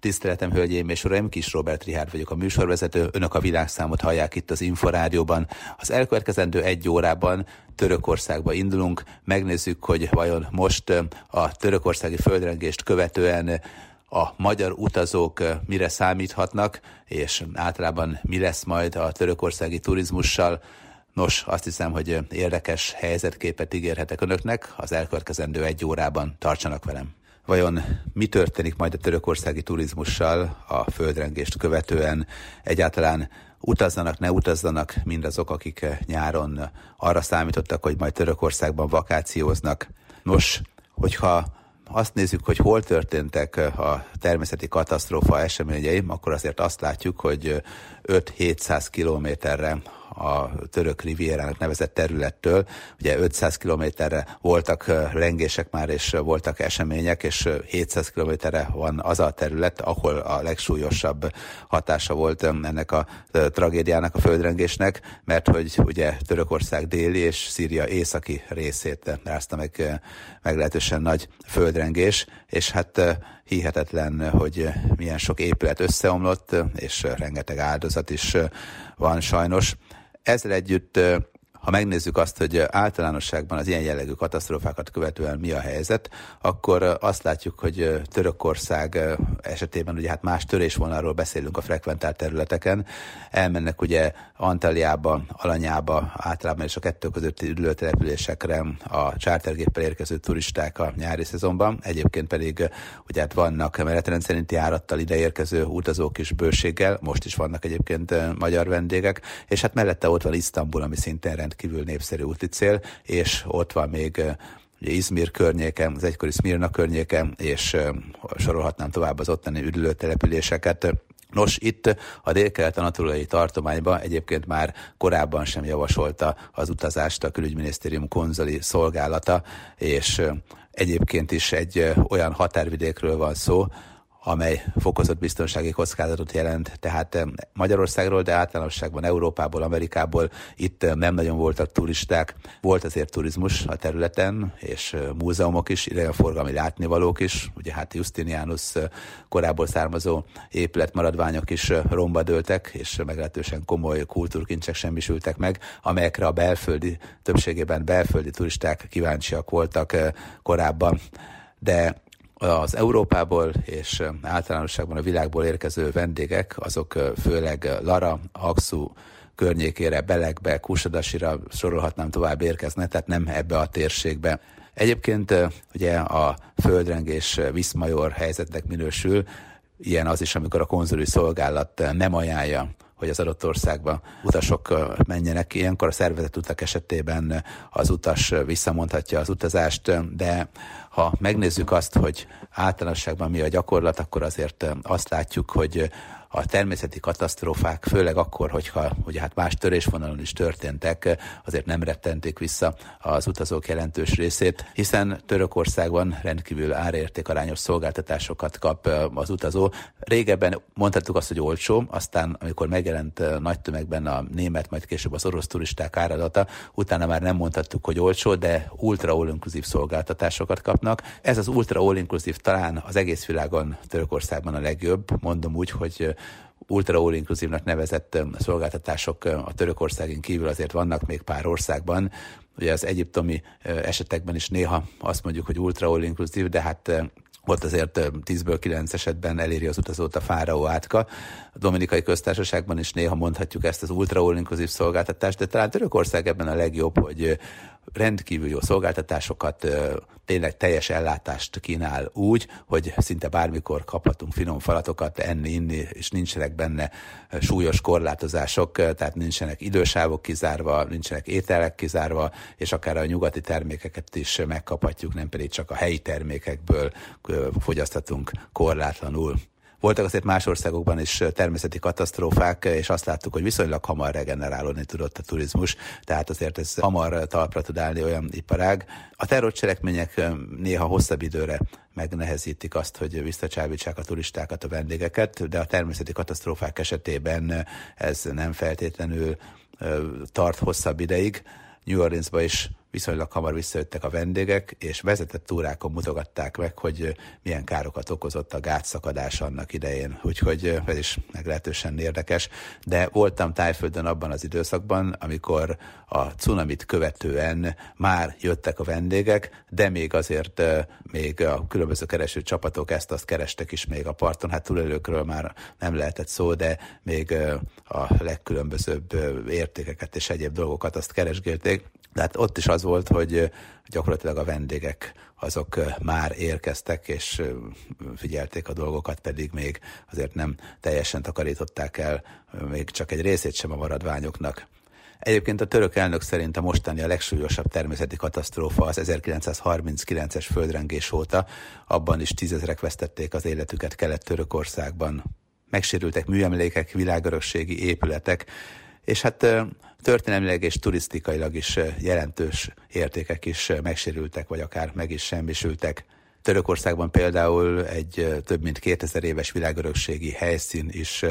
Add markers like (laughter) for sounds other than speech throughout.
Tiszteletem, hölgyeim és uraim, Kis Robert Rihárd vagyok a műsorvezető, önök a világszámot hallják itt az Inforádióban. Az elkövetkezendő egy órában Törökországba indulunk, megnézzük, hogy vajon most a törökországi földrengést követően a magyar utazók mire számíthatnak, és általában mi lesz majd a törökországi turizmussal. Nos, azt hiszem, hogy érdekes helyzetképet ígérhetek önöknek, az elkövetkezendő egy órában tartsanak velem. Vajon mi történik majd a törökországi turizmussal a földrengést követően? Egyáltalán utazzanak, ne utazzanak mindazok, akik nyáron arra számítottak, hogy majd Törökországban vakációznak. Nos, hogyha azt nézzük, hogy hol történtek a természeti katasztrófa eseményei, akkor azért azt látjuk, hogy 5-700 kilométerre a török rivierának nevezett területtől. Ugye 500 kilométerre voltak rengések már, és voltak események, és 700 kilométerre van az a terület, ahol a legsúlyosabb hatása volt ennek a tragédiának, a földrengésnek, mert hogy ugye Törökország déli és Szíria északi részét rázta meg meglehetősen nagy földrengés, és hát hihetetlen, hogy milyen sok épület összeomlott, és rengeteg áldozat is van sajnos. Ezzel együtt ha megnézzük azt, hogy általánosságban az ilyen jellegű katasztrófákat követően mi a helyzet, akkor azt látjuk, hogy Törökország esetében ugye hát más törésvonalról beszélünk a frekventált területeken, elmennek ugye Antaliába, Alanyába, általában és a kettő közötti üdülőtelepülésekre a csártergéppel érkező turisták a nyári szezonban, egyébként pedig ugye hát vannak menetrend szerinti árattal ideérkező utazók is bőséggel, most is vannak egyébként magyar vendégek, és hát mellette ott van Isztambul, ami szintén rendkívül népszerű úti cél, és ott van még ugye Izmir környéke, az egykori Smirna környéke, és sorolhatnám tovább az ottani üdülő településeket. Nos, itt a délkelet-anatoliai tartományban egyébként már korábban sem javasolta az utazást a külügyminisztérium konzoli szolgálata, és egyébként is egy olyan határvidékről van szó, amely fokozott biztonsági kockázatot jelent. Tehát Magyarországról, de általánosságban Európából, Amerikából itt nem nagyon voltak turisták. Volt azért turizmus a területen, és múzeumok is, idegenforgalmi látnivalók is. Ugye hát Justinianus korából származó épületmaradványok is romba dőltek, és meglehetősen komoly kultúrkincsek semmisültek meg, amelyekre a belföldi, többségében belföldi turisták kíváncsiak voltak korábban. De az Európából és általánosságban a világból érkező vendégek, azok főleg Lara, Aksu környékére, Belegbe, Kusadasira sorolhatnám tovább érkeznek, tehát nem ebbe a térségbe. Egyébként ugye a földrengés viszmajor helyzetnek minősül, ilyen az is, amikor a konzuli szolgálat nem ajánlja hogy az adott országba utasok menjenek. Ilyenkor a szervezet utak esetében az utas visszamondhatja az utazást, de ha megnézzük azt, hogy általánosságban mi a gyakorlat, akkor azért azt látjuk, hogy a természeti katasztrófák, főleg akkor, hogyha ugye hát más törésvonalon is történtek, azért nem rettenték vissza az utazók jelentős részét, hiszen Törökországban rendkívül árértékarányos szolgáltatásokat kap az utazó. Régebben mondhattuk azt, hogy olcsó, aztán amikor megjelent nagy tömegben a német, majd később az orosz turisták áradata, utána már nem mondhattuk, hogy olcsó, de ultra all szolgáltatásokat kapnak. Ez az ultra all talán az egész világon Törökországban a legjobb, mondom úgy, hogy ultra all nevezett szolgáltatások a Törökországin kívül azért vannak még pár országban. Ugye az egyiptomi esetekben is néha azt mondjuk, hogy ultra all de hát ott azért 10-ből 9 esetben eléri az utazót a fáraó átka. A Dominikai Köztársaságban is néha mondhatjuk ezt az ultra all szolgáltatást, de talán Törökország ebben a legjobb, hogy rendkívül jó szolgáltatásokat, tényleg teljes ellátást kínál úgy, hogy szinte bármikor kaphatunk finom falatokat enni, inni, és nincsenek benne súlyos korlátozások, tehát nincsenek idősávok kizárva, nincsenek ételek kizárva, és akár a nyugati termékeket is megkaphatjuk, nem pedig csak a helyi termékekből fogyaszthatunk korlátlanul. Voltak azért más országokban is természeti katasztrófák, és azt láttuk, hogy viszonylag hamar regenerálódni tudott a turizmus, tehát azért ez hamar talpra tud állni olyan iparág. A terrorcselekmények néha hosszabb időre megnehezítik azt, hogy visszacsábítsák a turistákat, a vendégeket, de a természeti katasztrófák esetében ez nem feltétlenül tart hosszabb ideig. New Orleansba is viszonylag hamar visszajöttek a vendégek, és vezetett túrákon mutogatták meg, hogy milyen károkat okozott a gátszakadás annak idején. Úgyhogy ez is meglehetősen érdekes. De voltam Tájföldön abban az időszakban, amikor a cunamit követően már jöttek a vendégek, de még azért még a különböző kereső csapatok ezt-azt kerestek is még a parton. Hát túlélőkről már nem lehetett szó, de még a legkülönbözőbb értékeket és egyéb dolgokat azt keresgélték. Tehát ott is az volt, hogy gyakorlatilag a vendégek azok már érkeztek, és figyelték a dolgokat, pedig még azért nem teljesen takarították el még csak egy részét sem a maradványoknak. Egyébként a török elnök szerint a mostani a legsúlyosabb természeti katasztrófa az 1939-es földrengés óta, abban is tízezrek vesztették az életüket Kelet-Törökországban. Megsérültek műemlékek, világörökségi épületek, és hát történelmileg és turisztikailag is jelentős értékek is megsérültek, vagy akár meg is semmisültek. Törökországban például egy több mint 2000 éves világörökségi helyszín is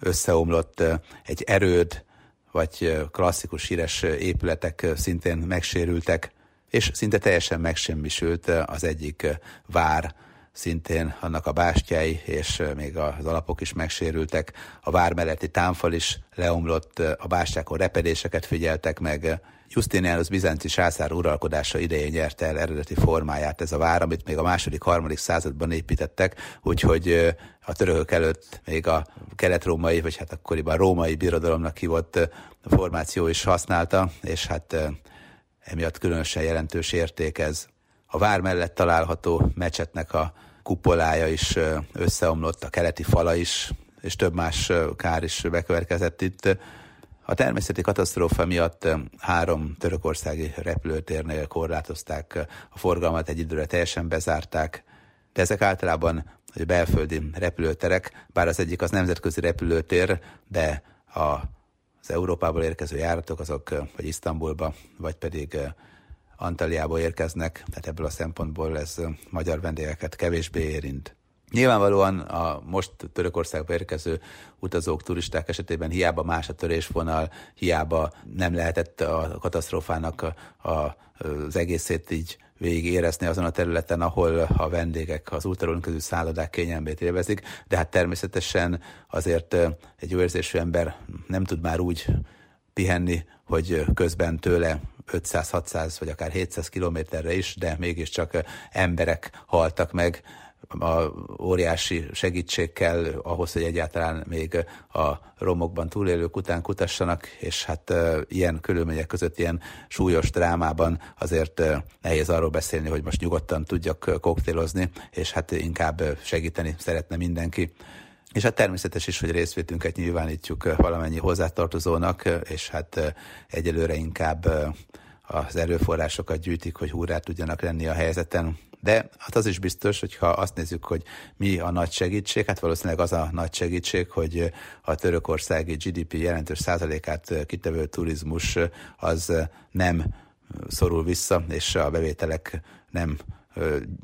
összeomlott, egy erőd, vagy klasszikus híres épületek szintén megsérültek, és szinte teljesen megsemmisült az egyik vár, szintén annak a bástyái, és még az alapok is megsérültek. A vár melletti támfal is leomlott, a bástyákon repedéseket figyeltek meg. Justinianus bizánci sászár uralkodása idején nyerte el eredeti formáját ez a vár, amit még a második, harmadik században építettek, úgyhogy a törökök előtt még a kelet-római, vagy hát akkoriban római birodalomnak hívott formáció is használta, és hát emiatt különösen jelentős érték ez. A vár mellett található mecsetnek a kupolája is összeomlott, a keleti fala is, és több más kár is bekövetkezett itt. A természeti katasztrófa miatt három törökországi repülőtérnél korlátozták a forgalmat, egy időre teljesen bezárták, de ezek általában belföldi repülőterek, bár az egyik az nemzetközi repülőtér, de az Európából érkező járatok azok vagy Isztambulba, vagy pedig Antaliából érkeznek, tehát ebből a szempontból ez magyar vendégeket kevésbé érint. Nyilvánvalóan a most Törökországba érkező utazók, turisták esetében hiába más a törésvonal, hiába nem lehetett a katasztrófának a, a, az egészét így végig érezni azon a területen, ahol a vendégek, az útról közül szállodák kényelmét élvezik, de hát természetesen azért egy jó érzésű ember nem tud már úgy pihenni, hogy közben tőle 500-600 vagy akár 700 kilométerre is, de mégiscsak emberek haltak meg a óriási segítség kell ahhoz, hogy egyáltalán még a romokban túlélők után kutassanak, és hát ilyen körülmények között, ilyen súlyos drámában azért uh, nehéz arról beszélni, hogy most nyugodtan tudjak koktélozni, és hát inkább segíteni szeretne mindenki. És hát természetes is, hogy részvétünket nyilvánítjuk valamennyi hozzátartozónak, és hát egyelőre inkább az erőforrásokat gyűjtik, hogy húrá tudjanak lenni a helyzeten. De hát az is biztos, hogy ha azt nézzük, hogy mi a nagy segítség, hát valószínűleg az a nagy segítség, hogy a törökországi GDP jelentős százalékát kitevő turizmus az nem szorul vissza, és a bevételek nem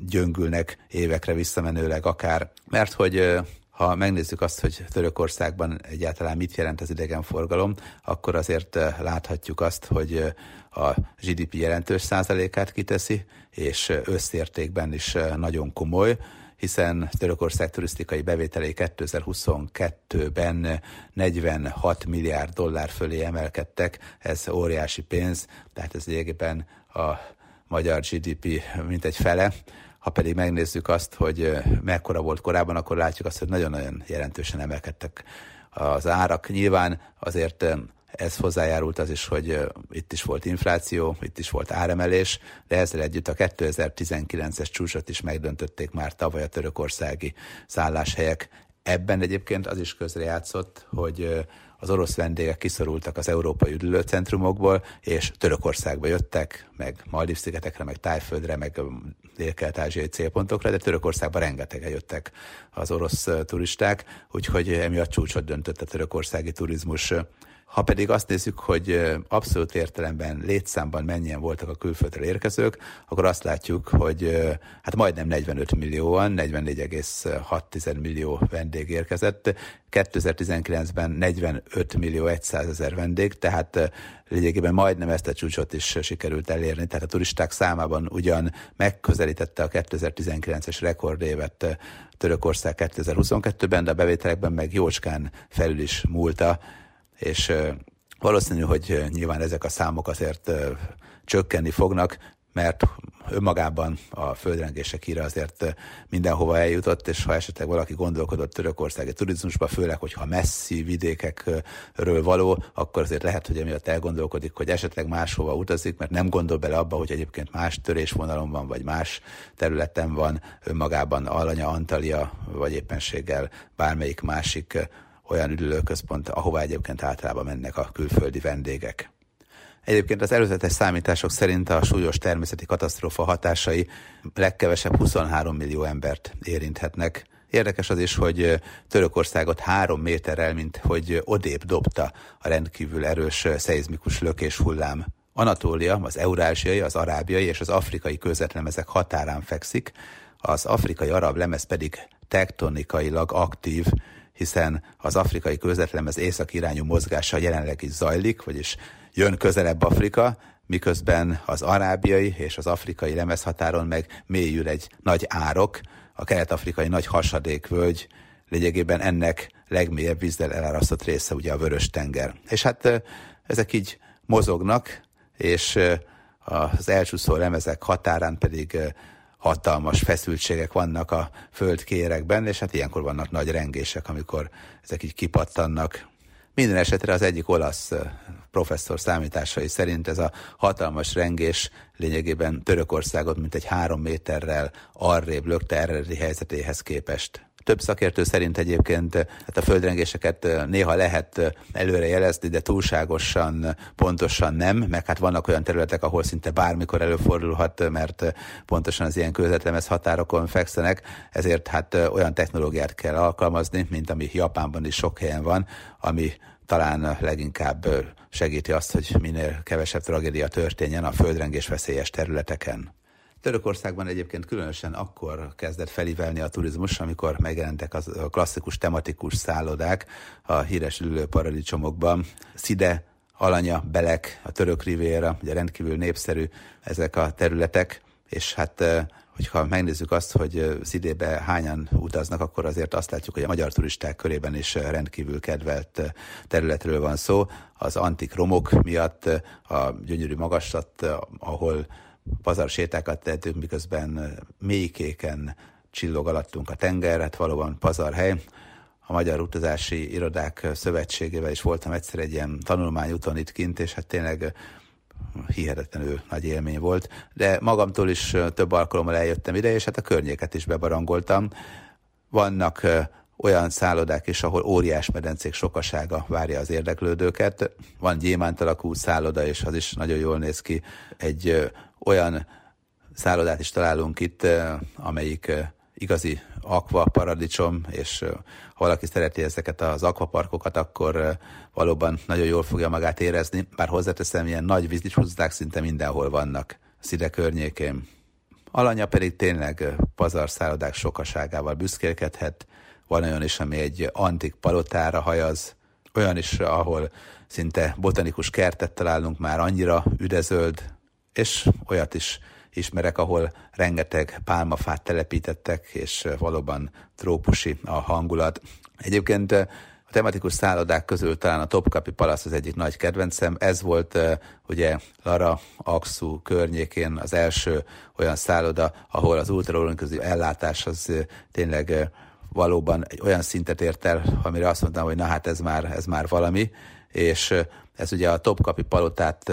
gyöngülnek évekre visszamenőleg akár, mert hogy ha megnézzük azt, hogy Törökországban egyáltalán mit jelent az idegenforgalom, akkor azért láthatjuk azt, hogy a GDP jelentős százalékát kiteszi, és összértékben is nagyon komoly, hiszen Törökország turisztikai bevételei 2022-ben 46 milliárd dollár fölé emelkedtek, ez óriási pénz, tehát ez lényegében a magyar GDP mintegy fele, ha pedig megnézzük azt, hogy mekkora volt korábban, akkor látjuk azt, hogy nagyon-nagyon jelentősen emelkedtek az árak. Nyilván azért ez hozzájárult az is, hogy itt is volt infláció, itt is volt áremelés, de ezzel együtt a 2019-es csúcsot is megdöntötték már tavaly a törökországi szálláshelyek. Ebben egyébként az is közrejátszott, hogy az orosz vendégek kiszorultak az európai üdülőcentrumokból, és Törökországba jöttek, meg Maldív-szigetekre, meg Tájföldre, meg dél-kelet-ázsiai célpontokra, de Törökországba rengetegen jöttek az orosz turisták, úgyhogy emiatt csúcsot döntött a törökországi turizmus Ha pedig azt nézzük, hogy abszolút értelemben létszámban mennyien voltak a külföldről érkezők, akkor azt látjuk, hogy hát majdnem 45 millióan, 44,6 millió vendég érkezett. 2019-ben 45 millió 100 ezer vendég, tehát lényegében majdnem ezt a csúcsot is sikerült elérni, tehát a turisták számában ugyan megközelítette a 2019-es rekordévet Törökország 2022-ben, de a bevételekben meg jócskán felül is múlta és valószínű, hogy nyilván ezek a számok azért csökkenni fognak, mert önmagában a földrengések híre azért mindenhova eljutott, és ha esetleg valaki gondolkodott törökországi turizmusba, főleg, hogyha messzi vidékekről való, akkor azért lehet, hogy emiatt elgondolkodik, hogy esetleg máshova utazik, mert nem gondol bele abba, hogy egyébként más törésvonalon van, vagy más területen van önmagában Alanya, Antalya, vagy éppenséggel bármelyik másik olyan üdülőközpont, ahová egyébként általában mennek a külföldi vendégek. Egyébként az előzetes számítások szerint a súlyos természeti katasztrófa hatásai legkevesebb 23 millió embert érinthetnek. Érdekes az is, hogy Törökországot három méterrel, mint hogy odébb dobta a rendkívül erős szeizmikus lökés hullám. Anatólia, az eurázsiai, az arábiai és az afrikai közvetlemezek határán fekszik, az afrikai arab lemez pedig tektonikailag aktív, hiszen az afrikai közvetlemez észak irányú mozgása jelenleg is zajlik, vagyis jön közelebb Afrika, miközben az arábiai és az afrikai lemezhatáron meg mélyül egy nagy árok, a kelet-afrikai nagy hasadékvölgy, lényegében ennek legmélyebb vízzel elárasztott része ugye a Vörös tenger. És hát ezek így mozognak, és az elcsúszó lemezek határán pedig hatalmas feszültségek vannak a földkérekben, és hát ilyenkor vannak nagy rengések, amikor ezek így kipattannak. Minden esetre az egyik olasz professzor számításai szerint ez a hatalmas rengés lényegében Törökországot mint egy három méterrel arrébb lökte eredeti helyzetéhez képest. Több szakértő szerint egyébként hát a földrengéseket néha lehet előre jelezni, de túlságosan pontosan nem, meg hát vannak olyan területek, ahol szinte bármikor előfordulhat, mert pontosan az ilyen közvetlemez határokon fekszenek, ezért hát olyan technológiát kell alkalmazni, mint ami Japánban is sok helyen van, ami talán leginkább segíti azt, hogy minél kevesebb tragédia történjen a földrengés veszélyes területeken. Törökországban egyébként különösen akkor kezdett felívelni a turizmus, amikor megjelentek a klasszikus tematikus szállodák a híres ülő paradicsomokban. Szide, Alanya, Belek, a török rivéra, ugye rendkívül népszerű ezek a területek, és hát hogyha megnézzük azt, hogy Szidébe hányan utaznak, akkor azért azt látjuk, hogy a magyar turisták körében is rendkívül kedvelt területről van szó. Az antik romok miatt a gyönyörű magaslat, ahol pazar sétákat tettünk, miközben mélykéken csillog alattunk a tenger, hát valóban pazarhely. A Magyar Utazási Irodák Szövetségével is voltam egyszer egy ilyen tanulmányúton itt kint, és hát tényleg hihetetlenül nagy élmény volt, de magamtól is több alkalommal eljöttem ide, és hát a környéket is bebarangoltam. Vannak olyan szállodák is, ahol óriás medencék sokasága várja az érdeklődőket. Van gyémánt alakú szálloda, és az is nagyon jól néz ki. Egy olyan szállodát is találunk itt, amelyik igazi akva paradicsom, és ha valaki szereti ezeket az akvaparkokat, akkor valóban nagyon jól fogja magát érezni, bár hozzáteszem, ilyen nagy vízdicsúzdák szinte mindenhol vannak Szide környékén. Alanya pedig tényleg pazarszállodák sokaságával büszkélkedhet, van olyan is, ami egy antik palotára hajaz, olyan is, ahol szinte botanikus kertet találunk már annyira üdezöld, és olyat is ismerek, ahol rengeteg pálmafát telepítettek, és valóban trópusi a hangulat. Egyébként a tematikus szállodák közül talán a Topkapi Palasz az egyik nagy kedvencem. Ez volt ugye Lara, Aksu környékén az első olyan szálloda, ahol az ultraorganikus ellátás az tényleg valóban egy olyan szintet ért el, amire azt mondtam, hogy na hát ez már, ez már valami, és ez ugye a Topkapi palotát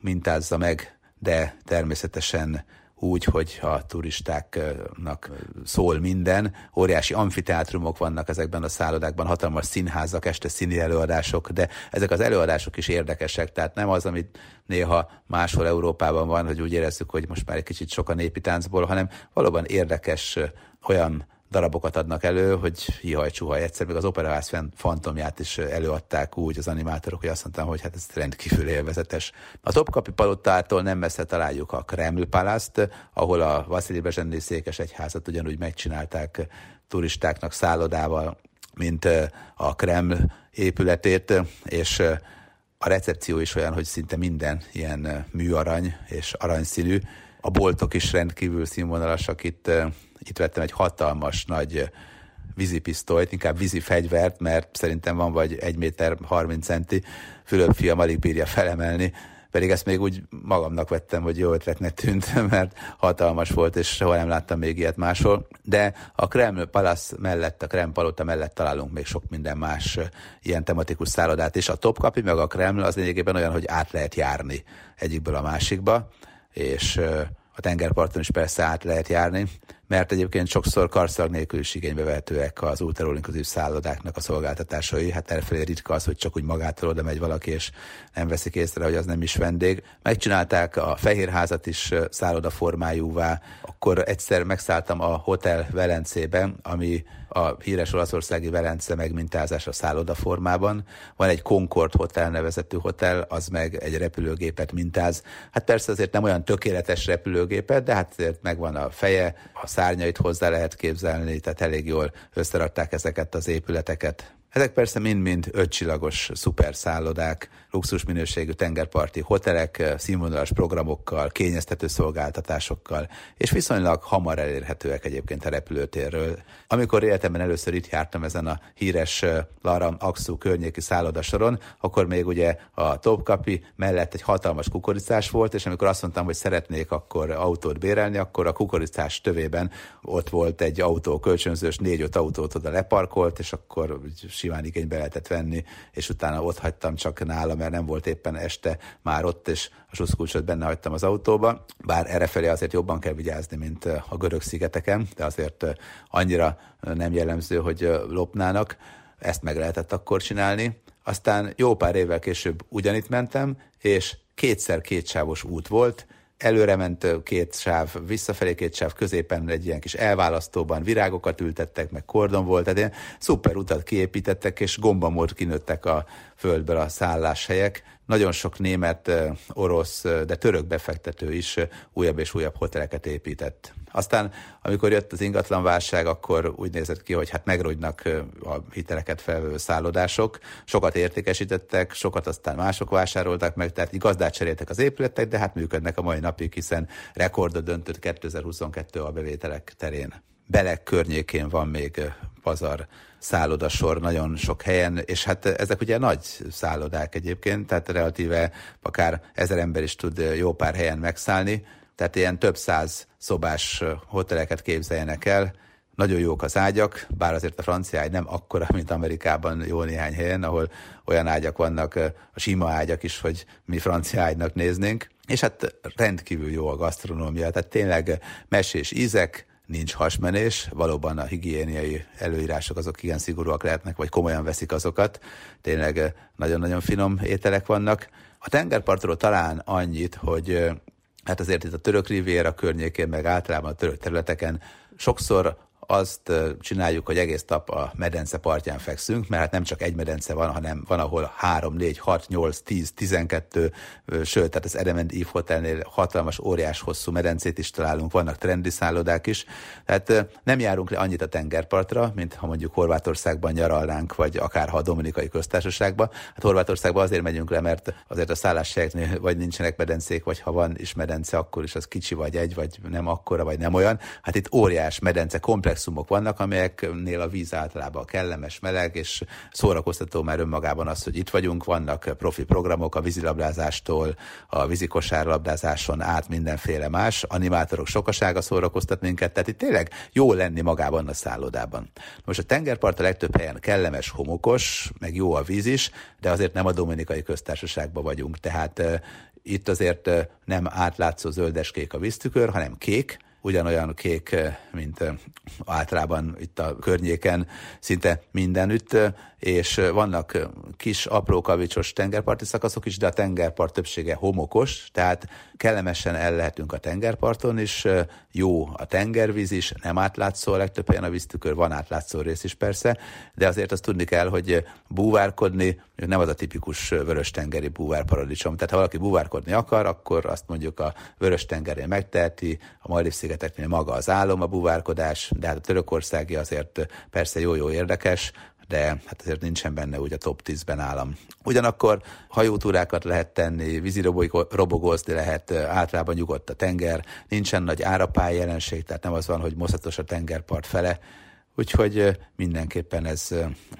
mintázza meg de természetesen úgy, hogy a turistáknak szól minden. Óriási amfiteátrumok vannak ezekben a szállodákban, hatalmas színházak, este színi előadások, de ezek az előadások is érdekesek, tehát nem az, amit néha máshol Európában van, hogy úgy érezzük, hogy most már egy kicsit sok a népi táncból, hanem valóban érdekes olyan darabokat adnak elő, hogy hihaj-csuhaj. Egyszer még az operaház fantomját is előadták úgy az animátorok, hogy azt mondtam, hogy hát ez rendkívül élvezetes. A Topkapi palotától nem messze találjuk a Kreml Palaszt, ahol a Vasili Bezsenné székes egyházat ugyanúgy megcsinálták turistáknak szállodával, mint a Kreml épületét, és a recepció is olyan, hogy szinte minden ilyen műarany és aranyszínű. A boltok is rendkívül színvonalasak. Itt, itt vettem egy hatalmas nagy vízipisztolyt, inkább vízi fegyvert, mert szerintem van vagy 1 méter 30 centi, Fülöp fiam alig bírja felemelni, pedig ezt még úgy magamnak vettem, hogy jó ötletnek tűnt, (laughs) mert hatalmas volt, és soha nem láttam még ilyet máshol. De a Kreml Palace mellett, a Kreml Palota mellett találunk még sok minden más ilyen tematikus szállodát, és a Topkapi meg a Kreml az lényegében olyan, hogy át lehet járni egyikből a másikba, és a tengerparton is persze át lehet járni, mert egyébként sokszor karszag nélkül is igénybe vehetőek az ultralinkuzív szállodáknak a szolgáltatásai. Hát elfelé ritka az, hogy csak úgy magától oda megy valaki, és nem veszik észre, hogy az nem is vendég. Megcsinálták a Fehérházat is szálloda formájúvá, akkor egyszer megszálltam a Hotel Velencébe, ami a híres olaszországi Velence megmintázása szálloda formában. Van egy Concord Hotel nevezetű hotel, az meg egy repülőgépet mintáz. Hát persze azért nem olyan tökéletes repülőgépet, de hát azért megvan a feje, a szárnyait hozzá lehet képzelni, tehát elég jól összerakták ezeket az épületeket. Ezek persze mind-mind ötcsillagos szuperszállodák, luxus minőségű tengerparti hotelek, színvonalas programokkal, kényeztető szolgáltatásokkal, és viszonylag hamar elérhetőek egyébként a repülőtérről. Amikor életemben először itt jártam ezen a híres Laram Axu környéki szállodasoron, akkor még ugye a Topkapi mellett egy hatalmas kukoricás volt, és amikor azt mondtam, hogy szeretnék akkor autót bérelni, akkor a kukoricás tövében ott volt egy autó kölcsönzős, négy-öt autót oda leparkolt, és akkor simán igénybe lehetett venni, és utána ott hagytam csak nála, mert nem volt éppen este már ott, és a suszkulcsot benne hagytam az autóba, bár errefelé azért jobban kell vigyázni, mint a görög szigeteken, de azért annyira nem jellemző, hogy lopnának, ezt meg lehetett akkor csinálni. Aztán jó pár évvel később ugyanitt mentem, és kétszer kétsávos út volt, előre ment két sáv, visszafelé két sáv, középen egy ilyen kis elválasztóban virágokat ültettek, meg kordon volt, tehát ilyen szuper utat kiépítettek, és gombamód kinőttek a földből a szálláshelyek. Nagyon sok német, orosz, de török befektető is újabb és újabb hoteleket épített. Aztán, amikor jött az ingatlanválság, akkor úgy nézett ki, hogy hát megrogynak a hiteleket felvevő szállodások, sokat értékesítettek, sokat aztán mások vásároltak meg, tehát gazdát cseréltek az épületek, de hát működnek a mai napig, hiszen rekordot döntött 2022 a bevételek terén. Belek környékén van még pazar szállodasor nagyon sok helyen, és hát ezek ugye nagy szállodák egyébként, tehát relatíve akár ezer ember is tud jó pár helyen megszállni, tehát ilyen több száz szobás hoteleket képzeljenek el, nagyon jók az ágyak, bár azért a francia ágy nem akkora, mint Amerikában jó néhány helyen, ahol olyan ágyak vannak, a sima ágyak is, hogy mi francia ágynak néznénk. És hát rendkívül jó a gasztronómia, tehát tényleg mesés ízek, nincs hasmenés, valóban a higiéniai előírások azok igen szigorúak lehetnek, vagy komolyan veszik azokat, tényleg nagyon-nagyon finom ételek vannak. A tengerpartról talán annyit, hogy hát azért itt a török riviera környékén, meg általában a török területeken sokszor azt csináljuk, hogy egész nap a medence partján fekszünk, mert hát nem csak egy medence van, hanem van, ahol 3, 4, 6, 8, 10, 12, sőt, tehát az Element Eve Hotelnél hatalmas, óriás hosszú medencét is találunk, vannak trendi szállodák is, tehát nem járunk le annyit a tengerpartra, mint ha mondjuk Horvátországban nyaralnánk, vagy akár ha a Dominikai Köztársaságban. Hát Horvátországban azért megyünk le, mert azért a szálláshelyeknél vagy nincsenek medencék, vagy ha van is medence, akkor is az kicsi vagy egy, vagy nem akkora, vagy nem olyan. Hát itt óriás medence, komplex komplexumok vannak, amelyeknél a víz általában kellemes, meleg, és szórakoztató már önmagában az, hogy itt vagyunk, vannak profi programok a vízilabdázástól, a vízikosárlabdázáson át mindenféle más, animátorok sokasága szórakoztat minket, tehát itt tényleg jó lenni magában a szállodában. Most a tengerpart a legtöbb helyen kellemes, homokos, meg jó a víz is, de azért nem a Dominikai Köztársaságban vagyunk, tehát itt azért nem átlátszó zöldeskék a víztükör, hanem kék, ugyanolyan kék, mint általában itt a környéken, szinte mindenütt, és vannak kis, apró kavicsos tengerparti szakaszok is, de a tengerpart többsége homokos, tehát kellemesen el lehetünk a tengerparton is, jó a tengervíz is, nem átlátszó a legtöbb helyen a víztükör, van átlátszó rész is persze, de azért azt tudni kell, hogy búvárkodni nem az a tipikus vörös-tengeri búvárparadicsom. Tehát ha valaki búvárkodni akar, akkor azt mondjuk a vörös-tengerén megteheti, a Maldiv-szigeteknél maga az álom a búvárkodás, de hát a törökországi azért persze jó-jó érdekes, de hát azért nincsen benne úgy a top 10-ben állam. Ugyanakkor hajótúrákat lehet tenni, vízi robogozni lehet, általában nyugodt a tenger, nincsen nagy árapály jelenség, tehát nem az van, hogy moszatos a tengerpart fele, úgyhogy mindenképpen ez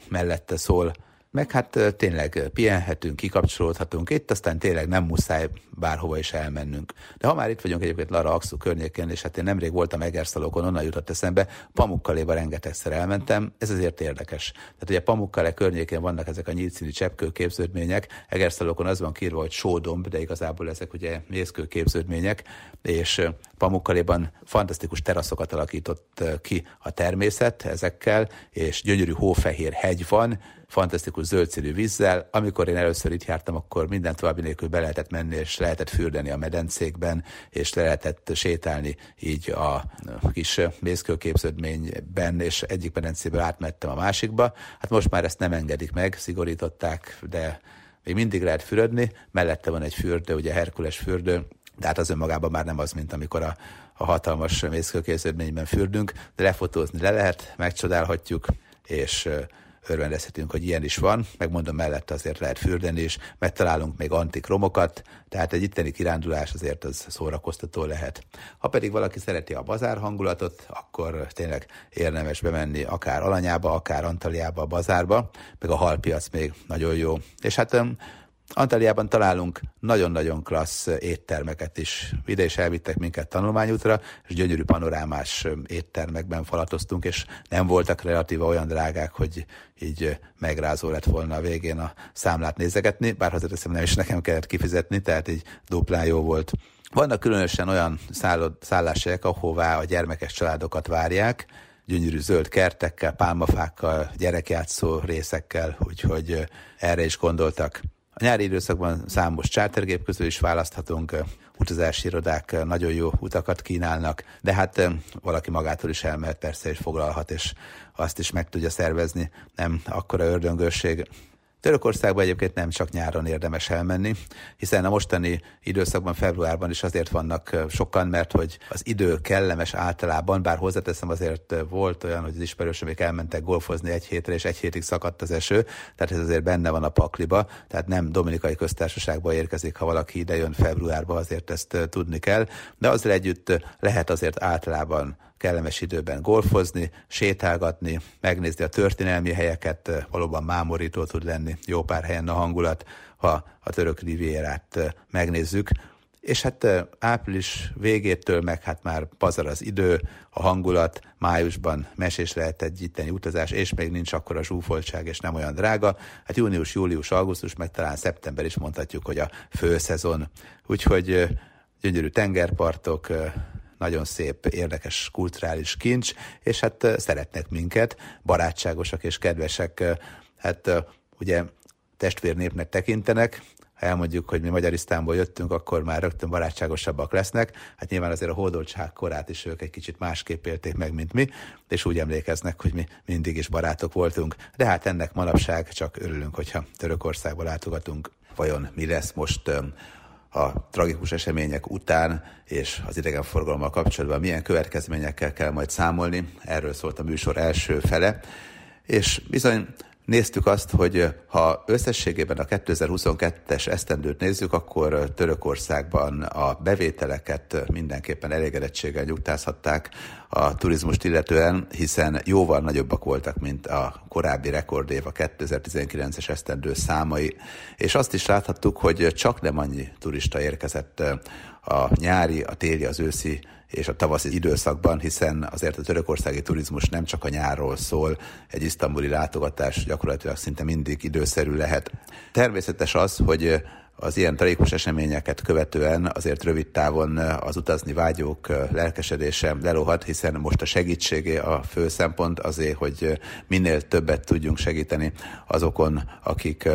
mellette szól meg hát tényleg pihenhetünk, kikapcsolódhatunk itt, aztán tényleg nem muszáj bárhova is elmennünk. De ha már itt vagyunk egyébként Lara Axu környékén, és hát én nemrég voltam Egerszalokon, onnan jutott eszembe, Pamukkaléba rengetegszer elmentem, ez azért érdekes. Tehát ugye Pamukkale környékén vannak ezek a nyílcínű cseppkő képződmények, Egerszalokon az van kírva, hogy sódomb, de igazából ezek ugye mészkő képződmények, és Pamukkaléban fantasztikus teraszokat alakított ki a természet ezekkel, és gyönyörű hófehér hegy van, fantasztikus zöldszínű vízzel. Amikor én először itt jártam, akkor minden további nélkül be lehetett menni, és lehetett fürdeni a medencékben, és le lehetett sétálni így a kis mészkőképződményben, és egyik medencéből átmettem a másikba. Hát most már ezt nem engedik meg, szigorították, de még mindig lehet fürödni, mellette van egy fürdő, ugye Herkules fürdő, de hát az önmagában már nem az, mint amikor a, a hatalmas mészkőkészítményben fürdünk, de lefotózni le lehet, megcsodálhatjuk, és örvendezhetünk, hogy ilyen is van. Megmondom, mellett azért lehet fürdeni is, megtalálunk még antik romokat, tehát egy itteni kirándulás azért az szórakoztató lehet. Ha pedig valaki szereti a bazár hangulatot, akkor tényleg érdemes bemenni akár Alanyába, akár Antaliába, a bazárba, meg a halpiac még nagyon jó. És hát Antáliában találunk nagyon-nagyon klassz éttermeket is. Ide is elvittek minket tanulmányútra, és gyönyörű panorámás éttermekben falatoztunk, és nem voltak relatíva olyan drágák, hogy így megrázó lett volna a végén a számlát nézegetni, bár hozzáteszem nem is nekem kellett kifizetni, tehát így duplán jó volt. Vannak különösen olyan szálláshelyek, ahová a gyermekes családokat várják, gyönyörű zöld kertekkel, pálmafákkal, gyerekjátszó részekkel, úgyhogy erre is gondoltak. A nyári időszakban számos chartergép közül is választhatunk, utazási irodák nagyon jó utakat kínálnak, de hát valaki magától is elmehet persze, és foglalhat, és azt is meg tudja szervezni, nem akkora ördöngőség. Törökországban egyébként nem csak nyáron érdemes elmenni, hiszen a mostani időszakban, februárban is azért vannak sokan, mert hogy az idő kellemes általában, bár hozzáteszem azért volt olyan, hogy az ismerősöm még elmentek golfozni egy hétre, és egy hétig szakadt az eső, tehát ez azért benne van a pakliba, tehát nem Dominikai köztársaságba érkezik, ha valaki ide jön februárba, azért ezt tudni kell, de azzal együtt lehet azért általában kellemes időben golfozni, sétálgatni, megnézni a történelmi helyeket, valóban mámorító tud lenni jó pár helyen a hangulat, ha a török rivérát megnézzük. És hát április végétől meg hát már pazar az idő, a hangulat, májusban mesés lehet egy itteni utazás, és még nincs akkor a zsúfoltság, és nem olyan drága. Hát június, július, augusztus, meg talán szeptember is mondhatjuk, hogy a főszezon. Úgyhogy gyönyörű tengerpartok, nagyon szép, érdekes kulturális kincs, és hát szeretnek minket, barátságosak és kedvesek, hát ugye testvérnépnek tekintenek, ha elmondjuk, hogy mi Magyarisztánból jöttünk, akkor már rögtön barátságosabbak lesznek. Hát nyilván azért a hódoltság korát is ők egy kicsit másképp élték meg, mint mi, és úgy emlékeznek, hogy mi mindig is barátok voltunk. De hát ennek manapság csak örülünk, hogyha Törökországba látogatunk. Vajon mi lesz most a tragikus események után és az idegenforgalommal kapcsolatban milyen következményekkel kell majd számolni. Erről szólt a műsor első fele. És bizony Néztük azt, hogy ha összességében a 2022-es esztendőt nézzük, akkor Törökországban a bevételeket mindenképpen elégedettséggel nyugtázhatták a turizmust illetően, hiszen jóval nagyobbak voltak, mint a korábbi rekordév, a 2019-es esztendő számai. És azt is láthattuk, hogy csak nem annyi turista érkezett a nyári, a téli, az őszi és a tavaszi időszakban, hiszen azért a törökországi turizmus nem csak a nyárról szól, egy isztambuli látogatás gyakorlatilag szinte mindig időszerű lehet. Természetes az, hogy az ilyen tragikus eseményeket követően azért rövid távon az utazni vágyók lelkesedése lerohat, hiszen most a segítségé a fő szempont azért, hogy minél többet tudjunk segíteni azokon, akik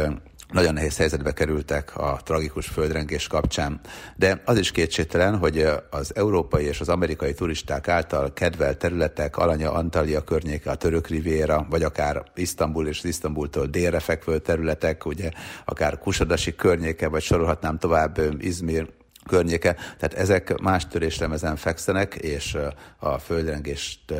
nagyon nehéz helyzetbe kerültek a tragikus földrengés kapcsán. De az is kétségtelen, hogy az európai és az amerikai turisták által kedvelt területek, Alanya, Antalya környéke, a Török Riviera, vagy akár Isztambul és Isztambultól délre fekvő területek, ugye akár Kusadasi környéke, vagy sorolhatnám tovább Izmir, környéke, tehát ezek más töréslemezen fekszenek, és a földrengést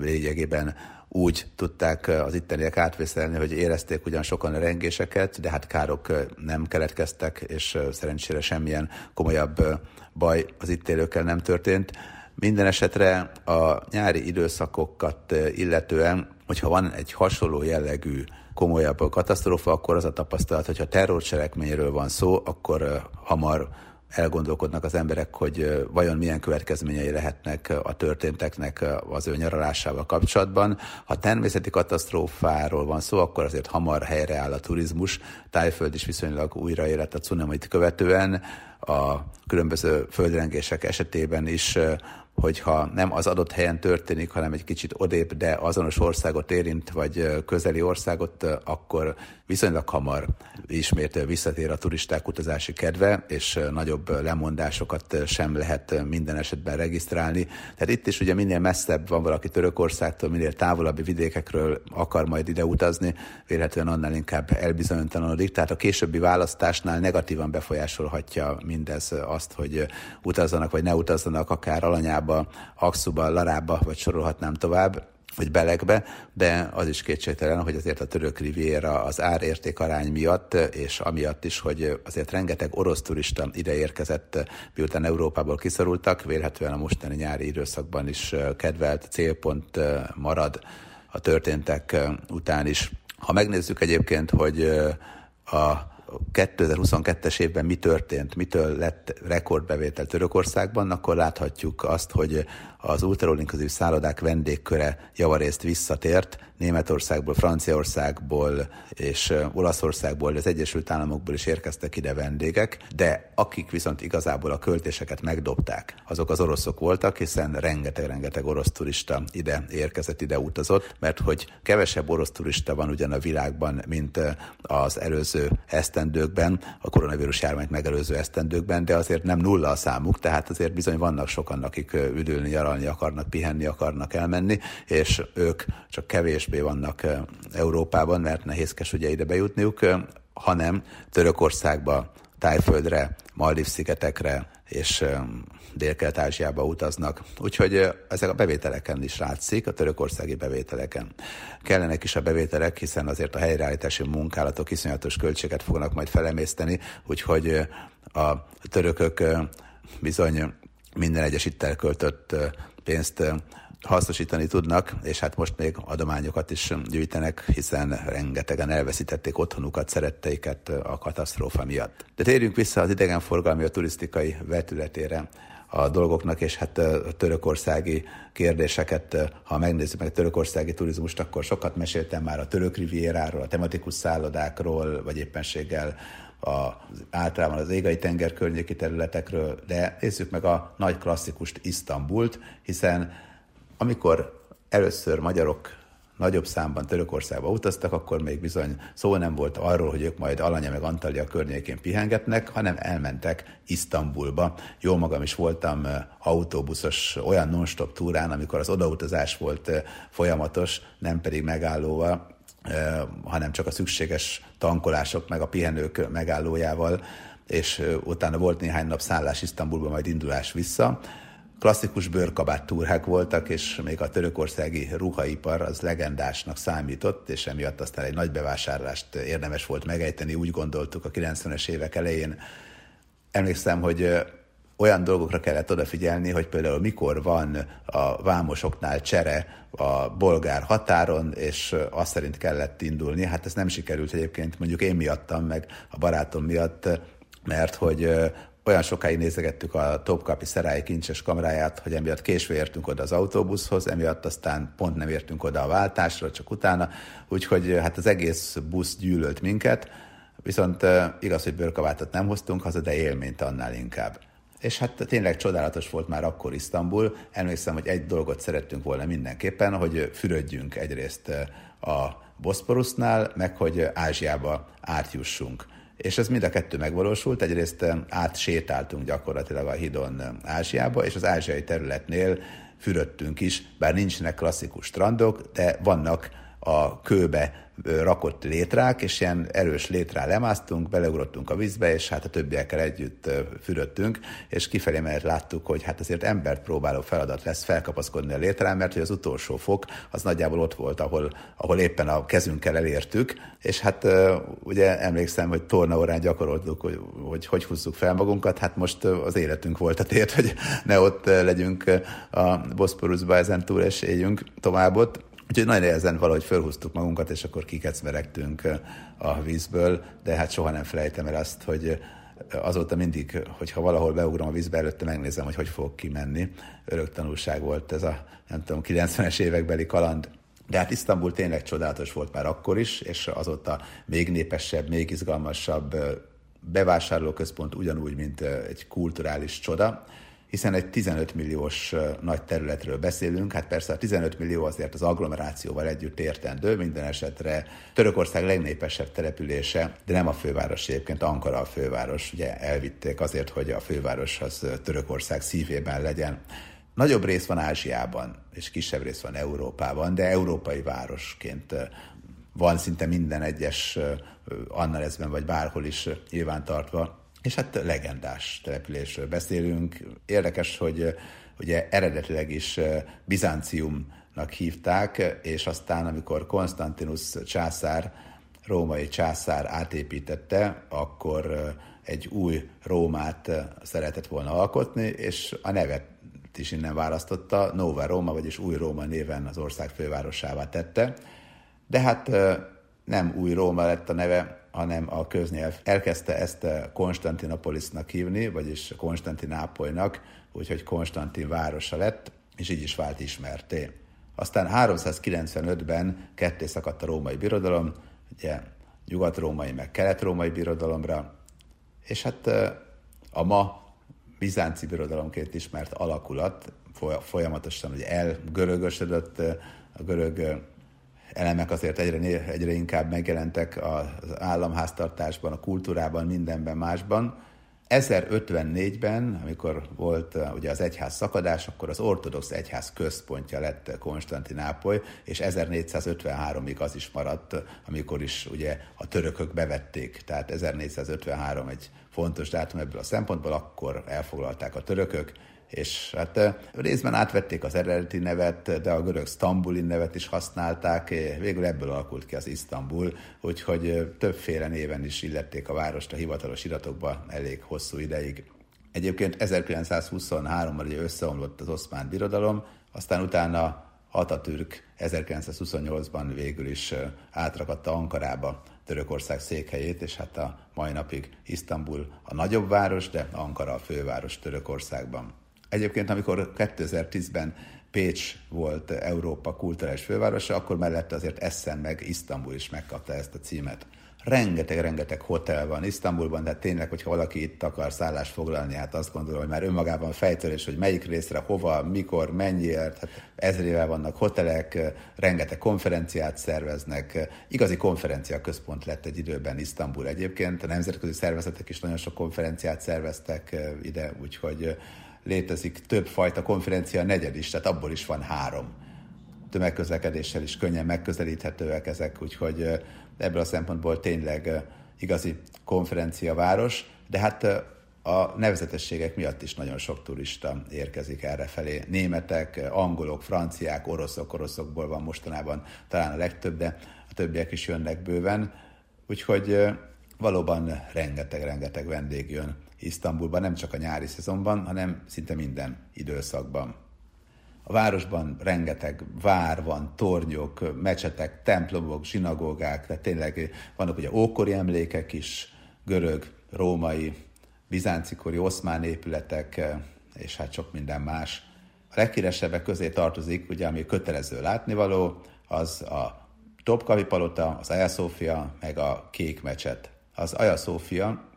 lényegében úgy tudták az itteniek átvészelni, hogy érezték ugyan sokan a rengéseket, de hát károk nem keletkeztek, és szerencsére semmilyen komolyabb baj az itt élőkkel nem történt. Minden esetre a nyári időszakokat illetően, hogyha van egy hasonló jellegű komolyabb katasztrófa, akkor az a tapasztalat, hogyha terrorcselekményről van szó, akkor hamar elgondolkodnak az emberek, hogy vajon milyen következményei lehetnek a történteknek az ő nyaralásával kapcsolatban. Ha természeti katasztrófáról van szó, akkor azért hamar helyreáll a turizmus. Tájföld is viszonylag újraélet a cunamit követően. A különböző földrengések esetében is hogyha nem az adott helyen történik, hanem egy kicsit odébb, de azonos országot érint, vagy közeli országot, akkor viszonylag hamar ismét visszatér a turisták utazási kedve, és nagyobb lemondásokat sem lehet minden esetben regisztrálni. Tehát itt is ugye minél messzebb van valaki Törökországtól, minél távolabbi vidékekről akar majd ide utazni, vélhetően annál inkább elbizonytalanodik. Tehát a későbbi választásnál negatívan befolyásolhatja mindez azt, hogy utazzanak vagy ne utazzanak akár Alanyába, Akszuba, Larába, vagy sorolhatnám tovább vagy belegbe, de az is kétségtelen, hogy azért a török riviera az árérték arány miatt, és amiatt is, hogy azért rengeteg orosz turista ide érkezett, miután Európából kiszorultak, vélhetően a mostani nyári időszakban is kedvelt célpont marad a történtek után is. Ha megnézzük egyébként, hogy a 2022-es évben mi történt, mitől lett rekordbevétel Törökországban, akkor láthatjuk azt, hogy az ultralinkazív szállodák vendégköre javarészt visszatért, Németországból, Franciaországból és Olaszországból, az Egyesült Államokból is érkeztek ide vendégek, de akik viszont igazából a költéseket megdobták, azok az oroszok voltak, hiszen rengeteg-rengeteg orosz turista ide érkezett, ide utazott, mert hogy kevesebb orosz turista van ugyan a világban, mint az előző esztendőkben, a koronavírus járványt megelőző esztendőkben, de azért nem nulla a számuk, tehát azért bizony vannak sokan, akik üdülni, nyaralni akarnak, pihenni akarnak elmenni, és ők csak kevésbé vannak Európában, mert nehézkes ugye ide bejutniuk, hanem Törökországba, Tájföldre, Maldív-szigetekre és Dél-Kelet-Ázsiába utaznak. Úgyhogy ezek a bevételeken is látszik, a törökországi bevételeken. Kellenek is a bevételek, hiszen azért a helyreállítási munkálatok iszonyatos költséget fognak majd felemészteni, úgyhogy a törökök bizony minden egyes itt elköltött pénzt hasznosítani tudnak, és hát most még adományokat is gyűjtenek, hiszen rengetegen elveszítették otthonukat, szeretteiket a katasztrófa miatt. De térjünk vissza az idegenforgalmi, a turisztikai vetületére a dolgoknak, és hát a törökországi kérdéseket, ha megnézzük meg a törökországi turizmust, akkor sokat meséltem már a török rivieráról, a tematikus szállodákról, vagy éppenséggel a, általában az égai tenger környéki területekről, de nézzük meg a nagy klasszikust, Isztambult, hiszen amikor először magyarok nagyobb számban Törökországba utaztak, akkor még bizony szó nem volt arról, hogy ők majd Alanya meg Antalya környékén pihengetnek, hanem elmentek Isztambulba. Jó magam is voltam autóbuszos olyan non-stop túrán, amikor az odautazás volt folyamatos, nem pedig megállóval, hanem csak a szükséges tankolások meg a pihenők megállójával, és utána volt néhány nap szállás Isztambulba, majd indulás vissza. Klasszikus bőrkabát túrák voltak, és még a törökországi ruhaipar az legendásnak számított, és emiatt aztán egy nagy bevásárlást érdemes volt megejteni, úgy gondoltuk a 90-es évek elején. Emlékszem, hogy olyan dolgokra kellett odafigyelni, hogy például mikor van a vámosoknál csere a bolgár határon, és azt szerint kellett indulni. Hát ez nem sikerült egyébként, mondjuk én miattam, meg a barátom miatt, mert hogy olyan sokáig nézegettük a Topkapi Szerályi kincses kameráját, hogy emiatt késve értünk oda az autóbuszhoz, emiatt aztán pont nem értünk oda a váltásra, csak utána, úgyhogy hát az egész busz gyűlölt minket, Viszont igaz, hogy bőrkabátot nem hoztunk haza, de élményt annál inkább. És hát tényleg csodálatos volt már akkor Isztambul. Emlékszem, hogy egy dolgot szerettünk volna mindenképpen, hogy fürödjünk egyrészt a Boszporusznál, meg hogy Ázsiába átjussunk. És ez mind a kettő megvalósult. Egyrészt átsétáltunk gyakorlatilag a hidon Ázsiába, és az ázsiai területnél fürödtünk is, bár nincsenek klasszikus strandok, de vannak a kőbe rakott létrák, és ilyen erős létrá lemásztunk, beleugrottunk a vízbe, és hát a többiekkel együtt fürödtünk, és kifelé mert láttuk, hogy hát azért embert próbáló feladat lesz felkapaszkodni a létrán, mert hogy az utolsó fok az nagyjából ott volt, ahol, ahol éppen a kezünkkel elértük, és hát ugye emlékszem, hogy tornaórán gyakoroltuk, hogy, hogy hogy húzzuk fel magunkat, hát most az életünk volt a tért, (laughs) hogy ne ott legyünk a Boszporuszba ezen túl, és éljünk tovább ott, Úgyhogy nagyon nehezen valahogy fölhúztuk magunkat, és akkor kikecmeregtünk a vízből, de hát soha nem felejtem el azt, hogy azóta mindig, hogyha valahol beugrom a vízbe, előtte megnézem, hogy hogy fogok kimenni. Örök tanulság volt ez a, nem tudom, 90-es évekbeli kaland. De hát Isztambul tényleg csodálatos volt már akkor is, és azóta még népesebb, még izgalmasabb bevásárlóközpont ugyanúgy, mint egy kulturális csoda hiszen egy 15 milliós nagy területről beszélünk, hát persze a 15 millió azért az agglomerációval együtt értendő, minden esetre Törökország legnépesebb települése, de nem a főváros egyébként, Ankara a főváros, ugye elvitték azért, hogy a főváros az Törökország szívében legyen. Nagyobb rész van Ázsiában, és kisebb rész van Európában, de európai városként van szinte minden egyes Annalezben vagy bárhol is nyilvántartva és hát legendás településről beszélünk. Érdekes, hogy ugye eredetileg is Bizánciumnak hívták, és aztán, amikor Konstantinus császár, római császár átépítette, akkor egy új Rómát szeretett volna alkotni, és a nevet is innen választotta, Nova Roma, vagyis új Róma néven az ország fővárosává tette. De hát nem új Róma lett a neve, hanem a köznyelv elkezdte ezt Konstantinopolisnak hívni, vagyis Konstantinápolynak, úgyhogy Konstantin városa lett, és így is vált ismerté. Aztán 395-ben ketté szakadt a római birodalom, ugye nyugat-római meg kelet-római birodalomra, és hát a ma bizánci birodalomként ismert alakulat folyamatosan ugye elgörögösödött, a görög elemek azért egyre, egyre inkább megjelentek az államháztartásban, a kultúrában, mindenben másban. 1054-ben, amikor volt uh, ugye az egyház szakadás, akkor az ortodox egyház központja lett Konstantinápoly, és 1453-ig az is maradt, amikor is ugye a törökök bevették. Tehát 1453 egy fontos dátum ebből a szempontból, akkor elfoglalták a törökök, és hát részben átvették az eredeti nevet, de a görög Stambuli nevet is használták, végül ebből alakult ki az Isztambul, úgyhogy többféle néven is illették a várost a hivatalos iratokba elég hosszú ideig. Egyébként 1923-ban ugye összeomlott az oszmán birodalom, aztán utána Atatürk 1928-ban végül is átrakadta Ankarába Törökország székhelyét, és hát a mai napig Isztambul a nagyobb város, de Ankara a főváros Törökországban. Egyébként, amikor 2010-ben Pécs volt Európa kulturális fővárosa, akkor mellette azért Essen meg Isztambul is megkapta ezt a címet. Rengeteg-rengeteg hotel van Isztambulban, de tényleg, hogyha valaki itt akar szállást foglalni, hát azt gondolom, hogy már önmagában fejtörés, hogy melyik részre, hova, mikor, mennyiért, hát ezrével vannak hotelek, rengeteg konferenciát szerveznek. Igazi konferencia központ lett egy időben Isztambul egyébként. A nemzetközi szervezetek is nagyon sok konferenciát szerveztek ide, úgyhogy létezik többfajta konferencia negyed is, tehát abból is van három. Tömegközlekedéssel is könnyen megközelíthetőek ezek, úgyhogy ebből a szempontból tényleg igazi konferenciaváros, de hát a nevezetességek miatt is nagyon sok turista érkezik erre felé. Németek, angolok, franciák, oroszok, oroszokból van mostanában talán a legtöbb, de a többiek is jönnek bőven. Úgyhogy valóban rengeteg-rengeteg vendég jön Isztambulban, nem csak a nyári szezonban, hanem szinte minden időszakban. A városban rengeteg vár van, tornyok, mecsetek, templomok, zsinagógák, tehát tényleg vannak ugye ókori emlékek is, görög, római, bizáncikori, oszmán épületek, és hát sok minden más. A leghíresebbek közé tartozik, ugye, ami kötelező látnivaló, az a Topkavi palota, az Aja Szófia, meg a Kék mecset Az Aja Szófia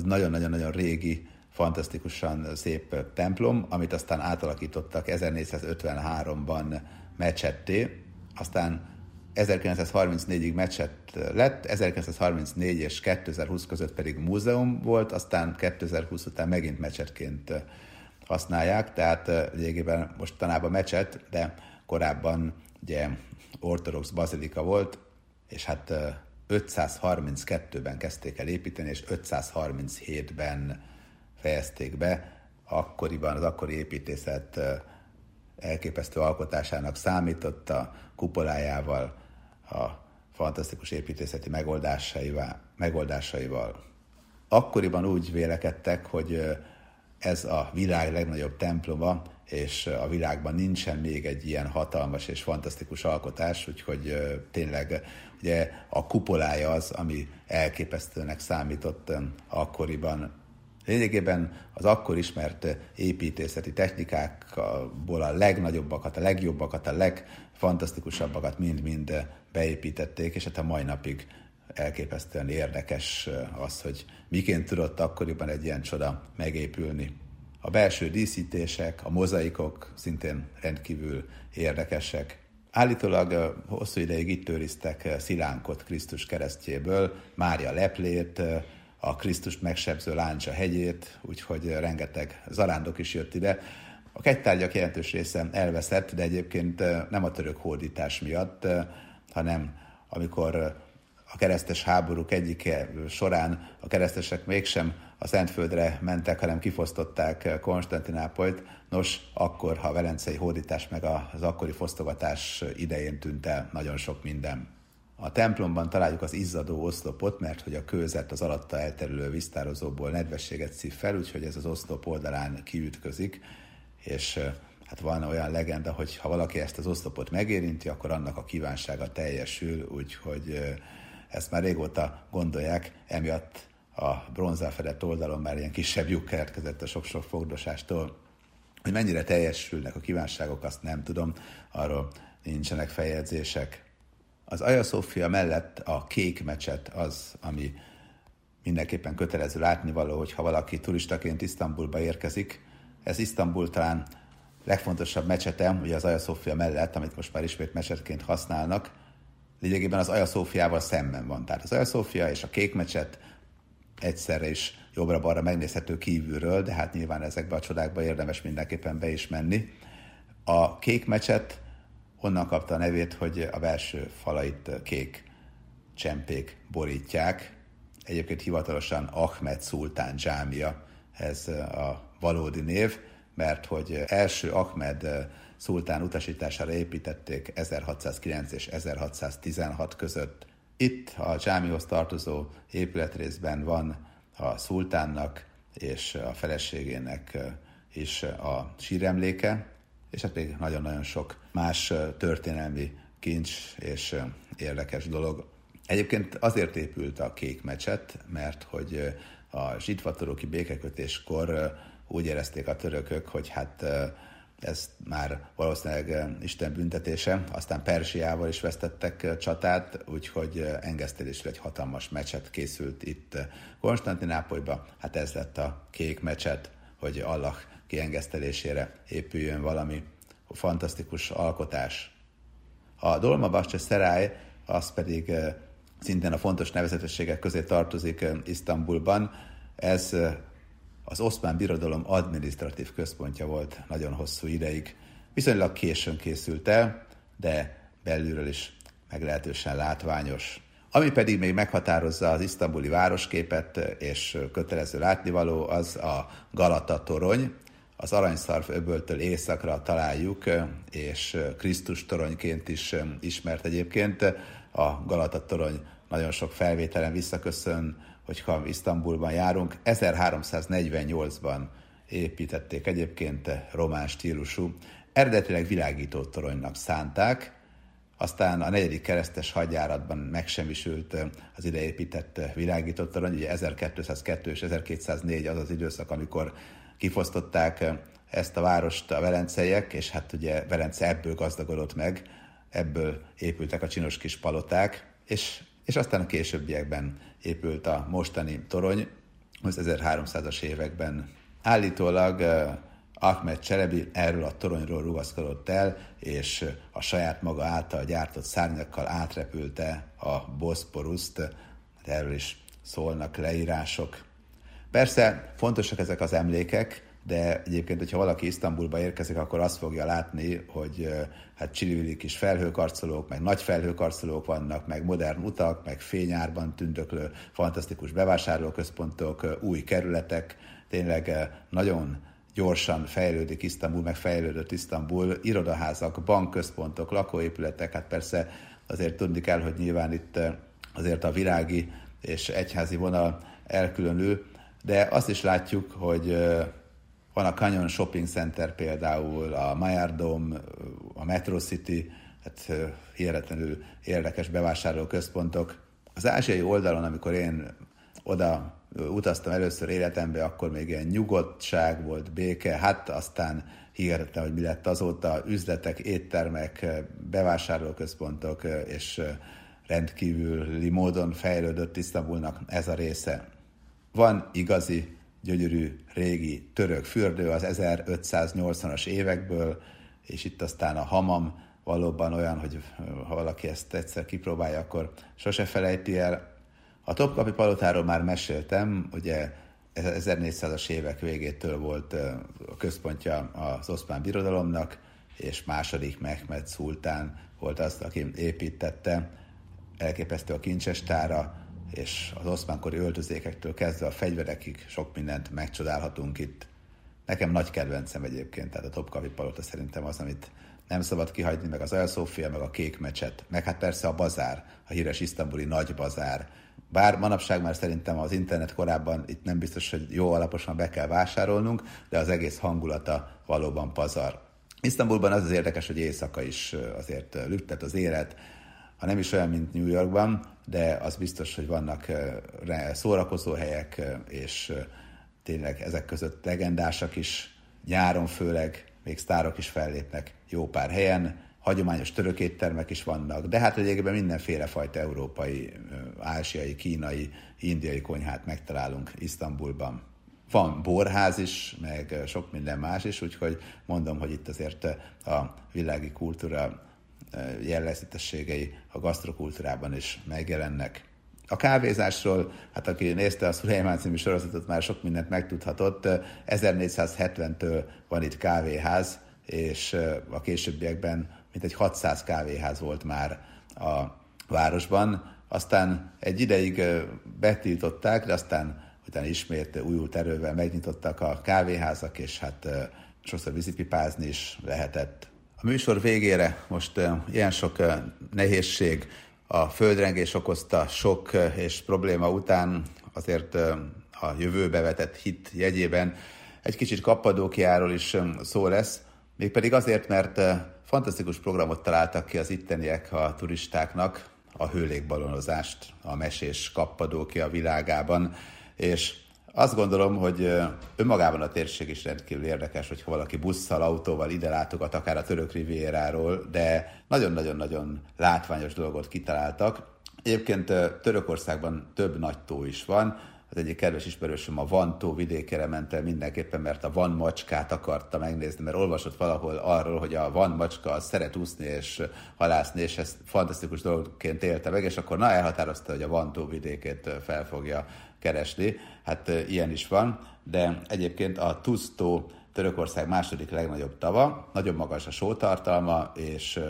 az nagyon-nagyon-nagyon régi, fantasztikusan szép templom, amit aztán átalakítottak 1453-ban mecsetté, aztán 1934-ig meccset lett, 1934 és 2020 között pedig múzeum volt, aztán 2020 után megint mecsetként használják, tehát lényegében mostanában mecset, de korábban ugye ortodox bazilika volt, és hát 532-ben kezdték el építeni, és 537-ben fejezték be. Akkoriban az akkori építészet elképesztő alkotásának számított a kupolájával, a fantasztikus építészeti megoldásaival. megoldásaival. Akkoriban úgy vélekedtek, hogy ez a világ legnagyobb temploma, és a világban nincsen még egy ilyen hatalmas és fantasztikus alkotás, úgyhogy tényleg ugye a kupolája az, ami elképesztőnek számított akkoriban. Lényegében az akkor ismert építészeti technikákból a legnagyobbakat, a legjobbakat, a legfantasztikusabbakat mind-mind beépítették, és hát a mai napig elképesztően érdekes az, hogy miként tudott akkoriban egy ilyen csoda megépülni. A belső díszítések, a mozaikok szintén rendkívül érdekesek. Állítólag hosszú ideig itt őriztek szilánkot Krisztus keresztjéből, Mária leplét, a Krisztust megsebző láncsa hegyét, úgyhogy rengeteg zarándok is jött ide. A kegytárgyak jelentős része elveszett, de egyébként nem a török hódítás miatt, hanem amikor a keresztes háborúk egyike során a keresztesek mégsem a Szentföldre mentek, hanem kifosztották Konstantinápolyt. Nos, akkor, a velencei hódítás meg az akkori fosztogatás idején tűnt el nagyon sok minden. A templomban találjuk az izzadó oszlopot, mert hogy a kőzet az alatta elterülő visztározóból nedvességet szív fel, úgyhogy ez az oszlop oldalán kiütközik, és hát van olyan legenda, hogy ha valaki ezt az oszlopot megérinti, akkor annak a kívánsága teljesül, úgyhogy ezt már régóta gondolják, emiatt a bronzál fedett oldalon már ilyen kisebb lyuk keletkezett a sok-sok fogdosástól. Hogy mennyire teljesülnek a kívánságok, azt nem tudom, arról nincsenek feljegyzések. Az Aja Szófia mellett a kék mecset az, ami mindenképpen kötelező látnivaló, hogy ha valaki turistaként Isztambulba érkezik, ez Isztambul talán legfontosabb mecsete, ugye az Aja Szófia mellett, amit most már ismét mecsetként használnak, lényegében az Aja Szófiával szemben van. Tehát az Aja Szófia és a kék mecset egyszerre is jobbra-balra megnézhető kívülről, de hát nyilván ezekbe a csodákba érdemes mindenképpen be is menni. A kék mecset onnan kapta a nevét, hogy a belső falait kék csempék borítják. Egyébként hivatalosan Ahmed Szultán dzsámia, ez a valódi név, mert hogy első Ahmed szultán utasítására építették 1609 és 1616 között. Itt a dzsámihoz tartozó épületrészben van a szultánnak és a feleségének is a síremléke, és hát még nagyon-nagyon sok más történelmi kincs és érdekes dolog. Egyébként azért épült a kék mecset, mert hogy a zsidvatoroki békekötéskor úgy érezték a törökök, hogy hát ez már valószínűleg Isten büntetése, aztán Persiával is vesztettek csatát, úgyhogy engesztelésre egy hatalmas mecset készült itt Konstantinápolyba, hát ez lett a kék mecset, hogy Allah kiengesztelésére épüljön valami fantasztikus alkotás. A Dolmabascsa Szerály, az pedig szintén a fontos nevezetességek közé tartozik Isztambulban. Ez az oszmán birodalom adminisztratív központja volt nagyon hosszú ideig. Viszonylag későn készült el, de belülről is meglehetősen látványos. Ami pedig még meghatározza az isztambuli városképet, és kötelező látnivaló, az a Galata torony. Az aranyszarf öböltől északra találjuk, és Krisztus toronyként is ismert egyébként. A Galata torony nagyon sok felvételen visszaköszön hogyha Isztambulban járunk. 1348-ban építették egyébként román stílusú, eredetileg világító toronynak szánták, aztán a negyedik keresztes hadjáratban megsemmisült az ide épített világító torony, ugye 1202 és 1204 az az időszak, amikor kifosztották ezt a várost a velenceiek, és hát ugye Velence ebből gazdagodott meg, ebből épültek a csinos kis paloták, és és aztán a későbbiekben épült a mostani torony, az 1300-as években. Állítólag Ahmed Cselebi erről a toronyról rugaszkodott el, és a saját maga által gyártott szárnyakkal átrepülte a Boszporuszt, erről is szólnak leírások. Persze fontosak ezek az emlékek, de egyébként, hogyha valaki Isztambulba érkezik, akkor azt fogja látni, hogy hát csillivili kis felhőkarcolók, meg nagy felhőkarcolók vannak, meg modern utak, meg fényárban tündöklő fantasztikus bevásárlóközpontok, új kerületek, tényleg nagyon gyorsan fejlődik Isztambul, meg fejlődött Isztambul, irodaházak, bankközpontok, lakóépületek, hát persze azért tudni kell, hogy nyilván itt azért a virági és egyházi vonal elkülönül, de azt is látjuk, hogy van a Canyon Shopping Center például, a Mayardom, a Metro City, hát hihetetlenül érdekes bevásárlóközpontok. Az ázsiai oldalon, amikor én oda utaztam először életembe, akkor még ilyen nyugodtság volt, béke, hát aztán hihetetlen, hogy mi lett azóta, üzletek, éttermek, bevásárlóközpontok, és rendkívüli módon fejlődött Isztambulnak ez a része. Van igazi gyönyörű régi török fürdő az 1580-as évekből, és itt aztán a hamam valóban olyan, hogy ha valaki ezt egyszer kipróbálja, akkor sose felejti el. A Topkapi palotáról már meséltem, ugye 1400-as évek végétől volt a központja az oszmán birodalomnak, és második Mehmed szultán volt az, aki építette, elképesztő a kincsestára, és az oszmánkori öltözékektől kezdve a fegyverekig sok mindent megcsodálhatunk itt. Nekem nagy kedvencem egyébként, tehát a Topkapi Palota szerintem az, amit nem szabad kihagyni, meg az Elszófia, meg a Kék Mecset, meg hát persze a bazár, a híres isztambuli nagy bazár. Bár manapság már szerintem az internet korábban itt nem biztos, hogy jó alaposan be kell vásárolnunk, de az egész hangulata valóban pazar. Isztambulban az az érdekes, hogy éjszaka is azért lüktet az élet, ha nem is olyan, mint New Yorkban, de az biztos, hogy vannak szórakozó helyek, és tényleg ezek között legendásak is, nyáron főleg, még sztárok is fellépnek jó pár helyen, hagyományos török éttermek is vannak, de hát egyébként mindenféle fajta európai, ázsiai, kínai, indiai konyhát megtalálunk Isztambulban. Van borház is, meg sok minden más is, úgyhogy mondom, hogy itt azért a világi kultúra jellegzetességei a gasztrokultúrában is megjelennek. A kávézásról, hát aki nézte a Szulejmán című sorozatot, már sok mindent megtudhatott. 1470-től van itt kávéház, és a későbbiekben mintegy 600 kávéház volt már a városban. Aztán egy ideig betiltották, de aztán utána ismét újult erővel megnyitottak a kávéházak, és hát sokszor vízipipázni is lehetett. A műsor végére most ilyen sok nehézség, a földrengés okozta sok és probléma után azért a jövőbe vetett hit jegyében egy kicsit Kappadókiáról is szó lesz, mégpedig azért, mert fantasztikus programot találtak ki az itteniek a turistáknak, a hőlékbalonozást, a mesés Kappadókia világában, és azt gondolom, hogy önmagában a térség is rendkívül érdekes, hogyha valaki busszal, autóval ide látogat, akár a török rivieráról, de nagyon-nagyon-nagyon látványos dolgot kitaláltak. Egyébként Törökországban több nagy tó is van, az egyik kedves ismerősöm a Van tó vidékére ment el mindenképpen, mert a Van macskát akarta megnézni, mert olvasott valahol arról, hogy a Van macska szeret úszni és halászni, és ezt fantasztikus dologként élte meg, és akkor na elhatározta, hogy a Van tó vidékét fel fogja keresni. Hát ilyen is van, de egyébként a Tusztó Törökország második legnagyobb tava, nagyon magas a sótartalma, és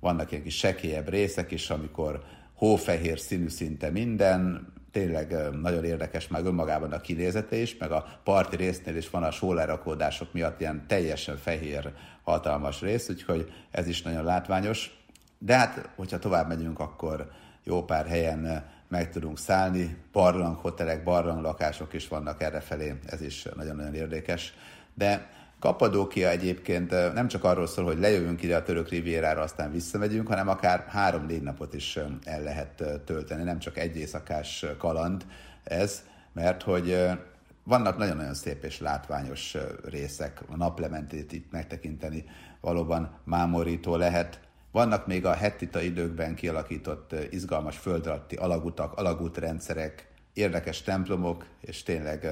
vannak ilyen kis sekélyebb részek is, amikor hófehér színű szinte minden, tényleg nagyon érdekes már önmagában a kinézete is, meg a parti résznél is van a sólerakódások miatt ilyen teljesen fehér, hatalmas rész, úgyhogy ez is nagyon látványos. De hát, hogyha tovább megyünk, akkor jó pár helyen meg tudunk szállni, barlanghotelek, barlanglakások is vannak errefelé, ez is nagyon-nagyon érdekes. De Kappadókia egyébként nem csak arról szól, hogy lejövünk ide a török rivierára, aztán visszamegyünk, hanem akár három-négy napot is el lehet tölteni, nem csak egy éjszakás kaland ez, mert hogy vannak nagyon-nagyon szép és látványos részek, a naplementét itt megtekinteni valóban mámorító lehet. Vannak még a hettita időkben kialakított izgalmas földalatti alagutak, alagútrendszerek, érdekes templomok, és tényleg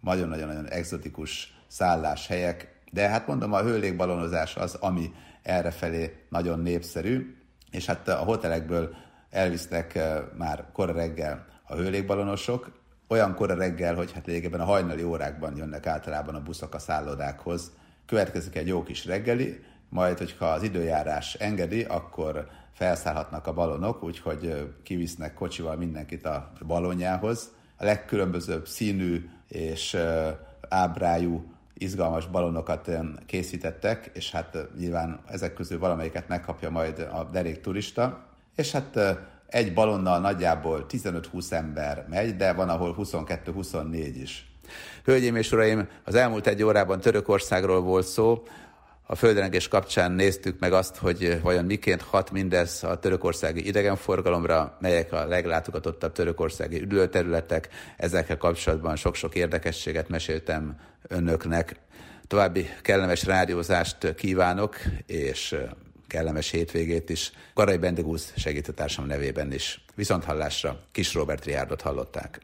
nagyon-nagyon exotikus szálláshelyek. De hát mondom, a hőlékbalonozás az, ami errefelé nagyon népszerű, és hát a hotelekből elvisznek már kora reggel a hőlékbalonosok, olyan kora reggel, hogy hát lényegében a hajnali órákban jönnek általában a buszok a szállodákhoz. Következik egy jó kis reggeli, majd, hogyha az időjárás engedi, akkor felszállhatnak a balonok, úgyhogy kivisznek kocsival mindenkit a balonjához. A legkülönbözőbb színű és ábrájú izgalmas balonokat készítettek, és hát nyilván ezek közül valamelyiket megkapja majd a derék turista. És hát egy balonnal nagyjából 15-20 ember megy, de van, ahol 22-24 is. Hölgyeim és uraim, az elmúlt egy órában Törökországról volt szó, a földrengés kapcsán néztük meg azt, hogy vajon miként hat mindez a törökországi idegenforgalomra, melyek a leglátogatottabb törökországi üdülőterületek. Ezekkel kapcsolatban sok-sok érdekességet meséltem önöknek. További kellemes rádiózást kívánok, és kellemes hétvégét is. Garai Bendegusz segítőtársam nevében is. Viszont hallásra Kis Robert Riárdot hallották.